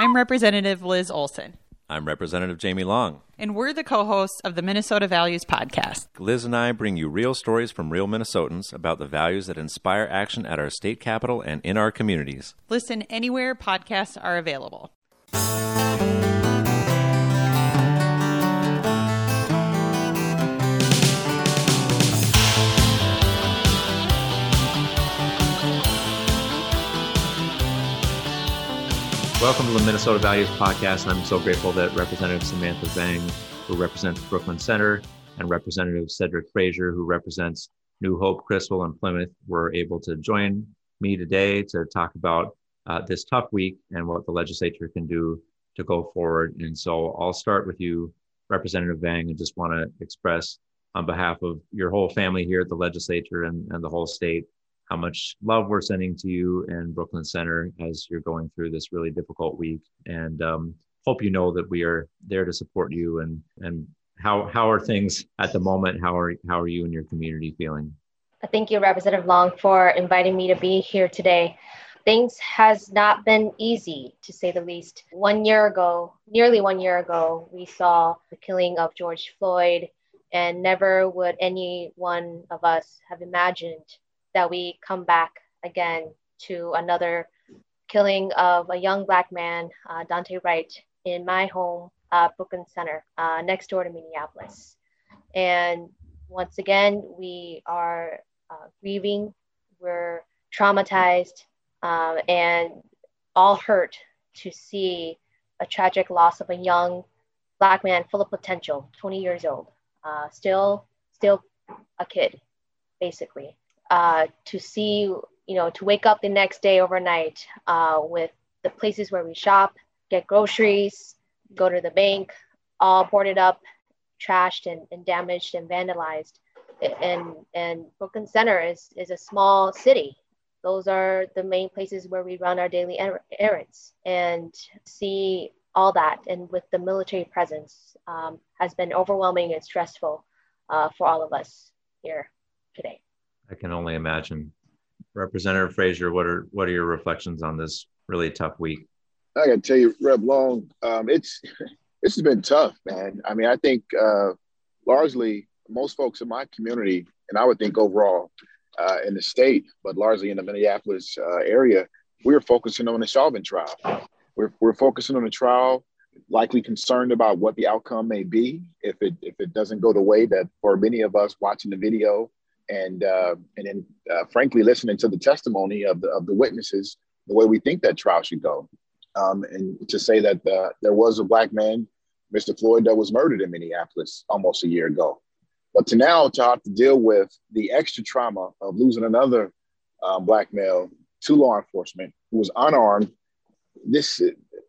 I'm Representative Liz Olson. I'm Representative Jamie Long. And we're the co hosts of the Minnesota Values Podcast. Liz and I bring you real stories from real Minnesotans about the values that inspire action at our state capitol and in our communities. Listen anywhere podcasts are available. Welcome to the Minnesota Values Podcast. And I'm so grateful that Representative Samantha Vang, who represents Brooklyn Center, and Representative Cedric Frazier, who represents New Hope, Crystal, and Plymouth, were able to join me today to talk about uh, this tough week and what the legislature can do to go forward. And so I'll start with you, Representative Vang, and just want to express on behalf of your whole family here at the legislature and, and the whole state how much love we're sending to you and Brooklyn Center as you're going through this really difficult week. And um, hope you know that we are there to support you. And and how how are things at the moment? How are how are you and your community feeling? Thank you, Representative Long, for inviting me to be here today. Things has not been easy, to say the least. One year ago, nearly one year ago, we saw the killing of George Floyd, and never would any one of us have imagined that we come back again to another killing of a young black man, uh, Daunte Wright, in my home, uh, Brooklyn Center, uh, next door to Minneapolis. And once again, we are uh, grieving, we're traumatized, um, and all hurt to see a tragic loss of a young black man full of potential, 20 years old, uh, still, still a kid, basically uh, to see, you know, to wake up the next day overnight uh, with the places where we shop, get groceries, go to the bank, all boarded up, trashed and, and damaged and vandalized. And, and Brooklyn Center is, is a small city. Those are the main places where we run our daily er- errands and see all that. And with the military presence um, has been overwhelming and stressful uh, for all of us here today. I can only imagine. Representative Frazier, what are what are your reflections on this really tough week? I got to tell you, Rep Long, um, it's this has been tough, man. I mean, I think uh, largely most folks in my community, and I would think overall uh, in the state, but largely in the Minneapolis uh, area, we're focusing on the Chauvin trial. We're, we're focusing on the trial, likely concerned about what the outcome may be if it if it doesn't go the way that for many of us watching the video and uh, and then uh, frankly listening to the testimony of the of the witnesses the way we think that trial should go. Um, and to say that uh, there was a black man mr floyd that was murdered in minneapolis almost a year ago. But to now to have to deal with the extra trauma of losing another um, black male to law enforcement who was unarmed this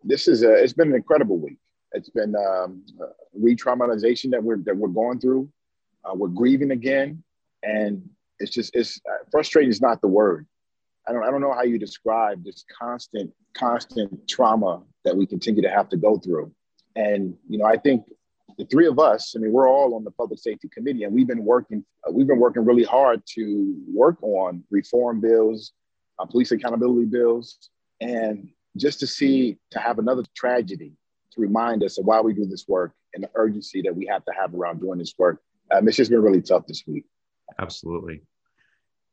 this is a it's been an incredible week. It's been um, re-traumatization that we're that we're going through. Uh, we're grieving again and it's just it's uh, frustrating is not the word. I don't i don't know how you describe this constant constant trauma that we continue to have to go through. And you know i think the three of us i mean we're all on the public safety committee and we've been working uh, we've been working really hard to work on reform bills uh, police accountability bills and just to see to have another tragedy to remind us of why we do this work and the urgency that we have to have around doing this work. Um, it's just been really tough this week Absolutely.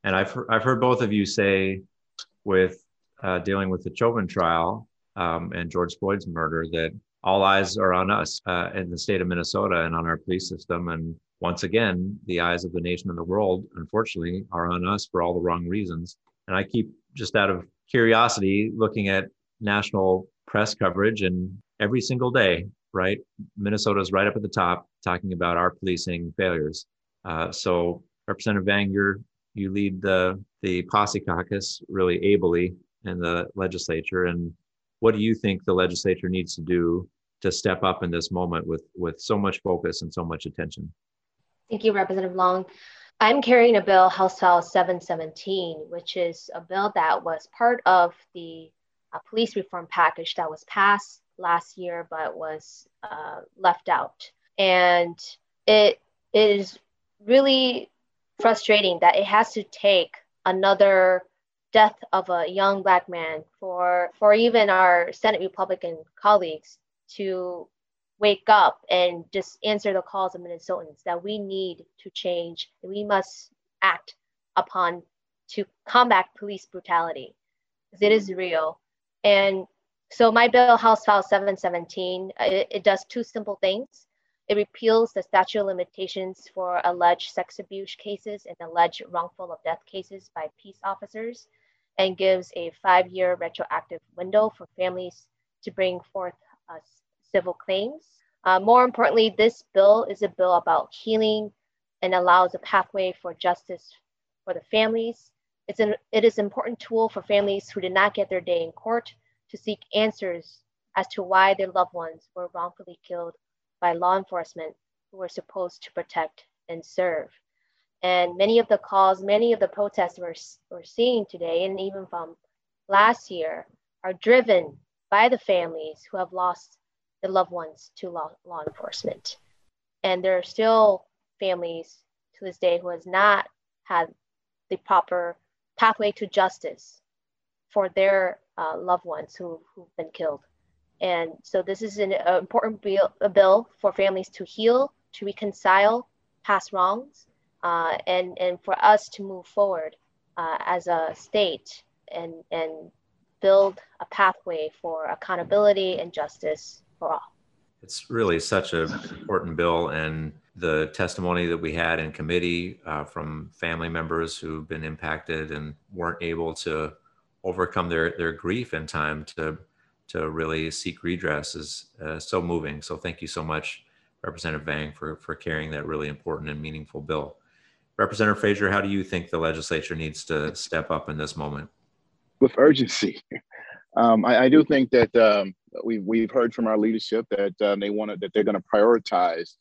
And I've I've heard both of you say with uh, dealing with the Chauvin trial um, and George Floyd's murder that all eyes are on us uh, in the state of Minnesota and on our police system. And once again, the eyes of the nation and the world, unfortunately, are on us for all the wrong reasons. And I keep just out of curiosity looking at national press coverage and every single day, right? Minnesota's right up at the top talking about our policing failures. Uh, so Representative Vang, you're, you lead the, the POCI caucus really ably in the legislature. And what do you think the legislature needs to do to step up in this moment with, with so much focus and so much attention? Thank you, Representative Long. I'm carrying a bill, House File 717, which is a bill that was part of the uh, police reform package that was passed last year but was uh, left out. And it is really frustrating that it has to take another death of a young black man, for for even our Senate Republican colleagues to wake up and just answer the calls of Minnesotans that we need to change, we must act upon to combat police brutality because it is real. And so my bill, House File 717, it, it does two simple things. It repeals the statute of limitations for alleged sex abuse cases and alleged wrongful of death cases by peace officers and gives a five-year retroactive window for families to bring forth uh, civil claims. Uh, more importantly, this bill is a bill about healing and allows a pathway for justice for the families. It's an, it is an important tool for families who did not get their day in court to seek answers as to why their loved ones were wrongfully killed by law enforcement who were supposed to protect and serve. And many of the calls, many of the protests we're, we're seeing today, and even from last year, are driven by the families who have lost their loved ones to law, law enforcement. And there are still families to this day who has not had the proper pathway to justice for their uh, loved ones who, who've been killed. And so this is an uh, important bill, a bill for families to heal, to reconcile past wrongs, uh, and, and for us to move forward uh, as a state and, and build a pathway for accountability and justice for all. It's really such an important bill, and the testimony that we had in committee uh, from family members who've been impacted and weren't able to overcome their their grief in time to to really seek redress is uh, so moving. So thank you so much, Representative Vang, for for carrying that really important and meaningful bill. Representative Frazier, how do you think the legislature needs to step up in this moment? With urgency. Um, I, I, do think that um, we've we've heard from our leadership that uh, they want that they're going to prioritize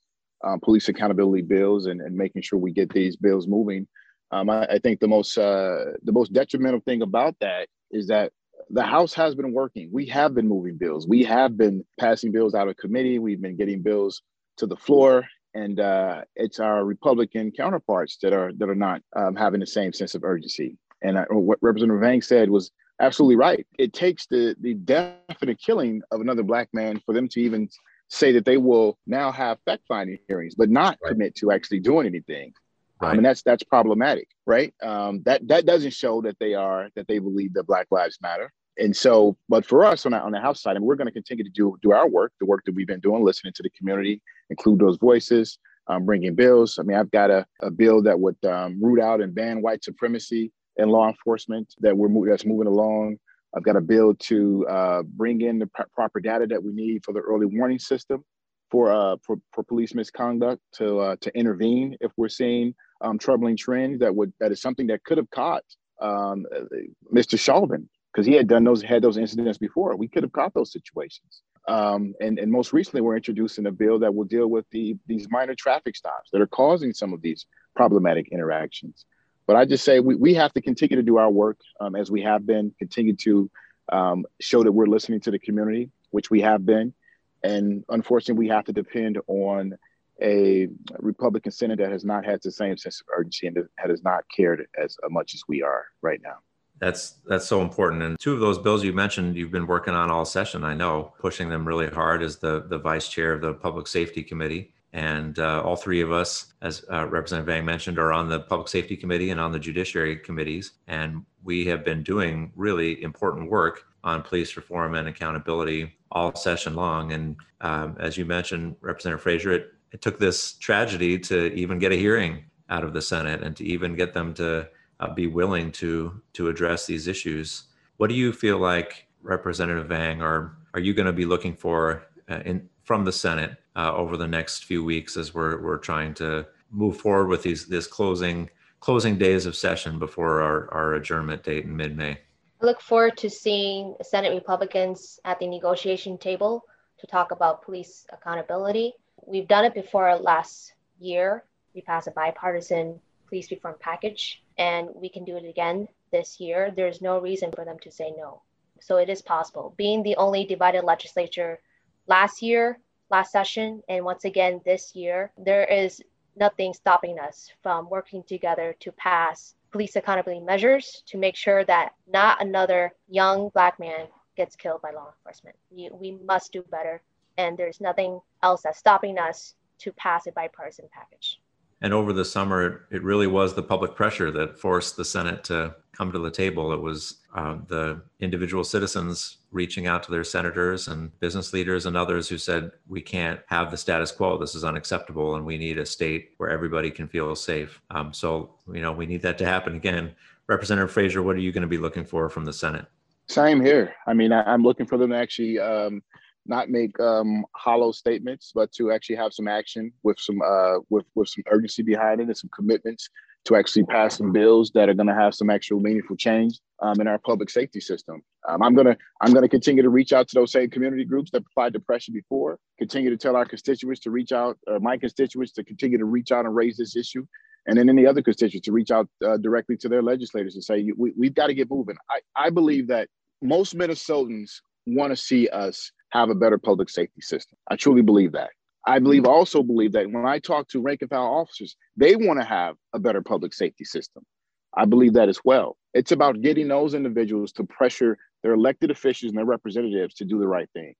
um, police accountability bills and, and making sure we get these bills moving. Um, I, I, think the most uh, the most detrimental thing about that is that the House has been working. We have been moving bills. We have been passing bills out of committee. We've been getting bills to the floor, and uh, it's our Republican counterparts that are that are not um, having the same sense of urgency. And I, what Representative Vang said was absolutely right. It takes the the death and the killing of another black man for them to even say that they will now have fact finding hearings, but not right. commit to actually doing anything. Right. I mean, that's that's problematic, right? Um, that that doesn't show that they are that they believe that Black Lives Matter. And so, but for us on the, on the House side, I mean, we're going to continue to do do our work, the work that we've been doing, listening to the community, include those voices, um, bringing bills. I mean, I've got a, a bill that would um, root out and ban white supremacy in law enforcement that we're mo- that's moving along. I've got a bill to uh, bring in the pr- proper data that we need for the early warning system for uh, for, for police misconduct to uh, to intervene if we're seeing um, troubling trends that would that is something that could have caught um, Mr. Chauvin because he had done those had those incidents before. We could have caught those situations. Um, and and most recently, we're introducing a bill that will deal with the these minor traffic stops that are causing some of these problematic interactions. But I just say we, we have to continue to do our work um, as we have been, continue to um, show that we're listening to the community, which we have been. And unfortunately, we have to depend on a Republican Senate that has not had the same sense of urgency and that has not cared as much as we are right now. That's that's so important. And two of those bills you mentioned, you've been working on all session. I know pushing them really hard as the the vice chair of the Public Safety Committee, and uh, all three of us, as uh, Representative Vang mentioned, are on the Public Safety Committee and on the Judiciary Committees, and we have been doing really important work on police reform and accountability all session long. And um, as you mentioned, Representative Frazier, it it took this tragedy to even get a hearing out of the Senate and to even get them to uh, be willing to to address these issues. What do you feel like, Representative Vang, or are you going to be looking for uh, in from the Senate uh, over the next few weeks as we're we're trying to move forward with these this closing closing days of session before our, our adjournment date in mid-May? I look forward to seeing Senate Republicans at the negotiation table to talk about police accountability We've done it before last year. We passed a bipartisan police reform package, and we can do it again this year. There's no reason for them to say no. So it is possible. Being the only divided legislature last year, last session, and once again this year, there is nothing stopping us from working together to pass police accountability measures to make sure that not another young black man gets killed by law enforcement. We, we must do better, and there's nothing else that's stopping us to pass a bipartisan package. And over the summer, it really was the public pressure that forced the Senate to come to the table. It was uh, the individual citizens reaching out to their senators and business leaders and others who said, we can't have the status quo. This is unacceptable. And we need a state where everybody can feel safe. Um, so, you know, we need that to happen again. Representative Frazier, what are you going to be looking for from the Senate? Same here. I mean, I, am looking for them to actually um, not make um, hollow statements, but to actually have some action with some uh, with with some urgency behind it and some commitments to actually pass some bills that are going to have some actual meaningful change um, in our public safety system. Um, I'm gonna I'm gonna continue to reach out to those same community groups that provided the pressure before. Continue to tell our constituents to reach out, uh, my constituents to continue to reach out and raise this issue, and then any other constituents to reach out uh, directly to their legislators and say we, we've got to get moving. I, I believe that most Minnesotans want to see us have a better public safety system. I truly believe that. I believe also believe that when I talk to rank and file officers, they want to have a better public safety system. I believe that as well. It's about getting those individuals to pressure their elected officials and their representatives to do the right thing.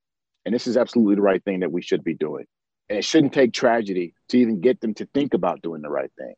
And this is absolutely the right thing that we should be doing. And it shouldn't take tragedy to even get them to think about doing the right thing.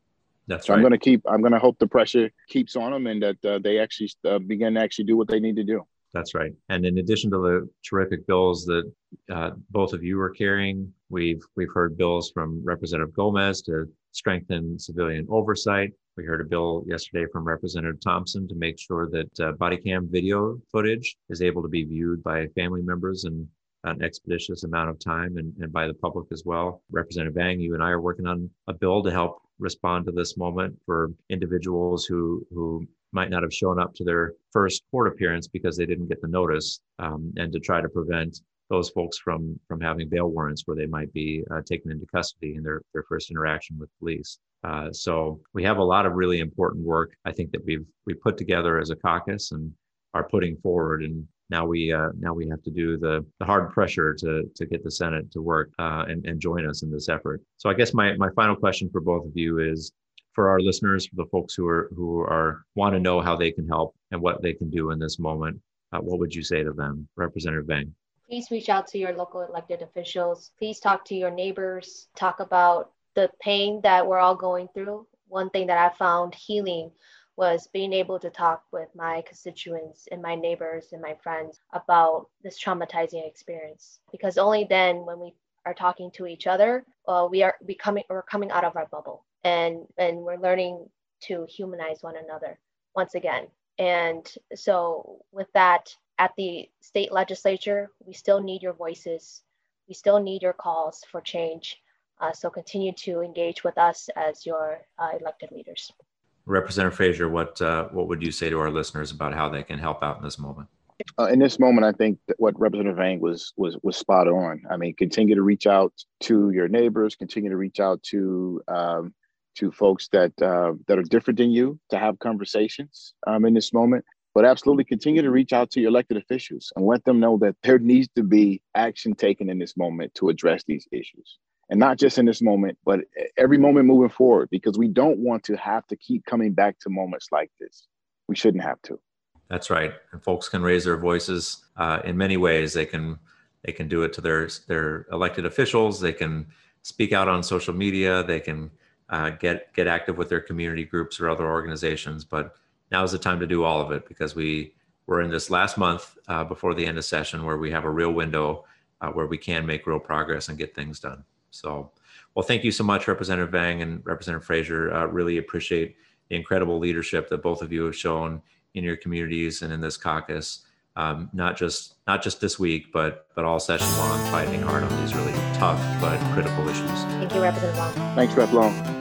That's so right. I'm going to keep. I'm going to hope the pressure keeps on them and that uh, they actually uh, begin to actually do what they need to do. That's right. And in addition to the terrific bills that uh, both of you are carrying, we've we've heard bills from Representative Gomez to strengthen civilian oversight. We heard a bill yesterday from Representative Thompson to make sure that uh, body cam video footage is able to be viewed by family members in an expeditious amount of time and, and by the public as well. Representative Vang, you and I are working on a bill to help respond to this moment for individuals who who might not have shown up to their first court appearance because they didn't get the notice, um, and to try to prevent those folks from from having bail warrants where they might be uh, taken into custody in their their first interaction with police. Uh, so we have a lot of really important work I think that we've we put together as a caucus and are putting forward and now we uh, now we have to do the, the hard pressure to to get the Senate to work uh, and and join us in this effort. So I guess my my final question for both of you is for our listeners, for the folks who are who are want to know how they can help and what they can do in this moment, uh, what would you say to them, Representative Vang? Please reach out to your local elected officials. Please talk to your neighbors. Talk about the pain that we're all going through. One thing that I found healing was being able to talk with my constituents and my neighbors and my friends about this traumatizing experience. Because only then, when we are talking to each other, uh, we are becoming we're coming out of our bubble and and we're learning to humanize one another once again. And so with that at the state legislature we still need your voices. We still need your calls for change. Uh, so continue to engage with us as your uh, elected leaders. Representative frazier what uh, what would you say to our listeners about how they can help out in this moment? Uh, in this moment, I think that what Representative Vang was was was spot on. I mean, continue to reach out to your neighbors, continue to reach out to um, to folks that uh, that are different than you to have conversations um, in this moment. But absolutely continue to reach out to your elected officials and let them know that there needs to be action taken in this moment to address these issues. And not just in this moment, but every moment moving forward, because we don't want to have to keep coming back to moments like this. We shouldn't have to. That's right. And folks can raise their voices uh, in many ways. They can they can do it to their their elected officials. They can speak out on social media. They can uh, get get active with their community groups or other organizations. But now is the time to do all of it because we we're in this last month uh, before the end of session where we have a real window uh, where we can make real progress and get things done. So, well, thank you so much, Representative Vang and Representative Frazier. Uh, really appreciate the incredible leadership that both of you have shown in your communities and in this caucus. Um, not just not just this week, but but all session long, fighting hard on these really tough but critical issues. thank you representative long Thanks, Rep Long.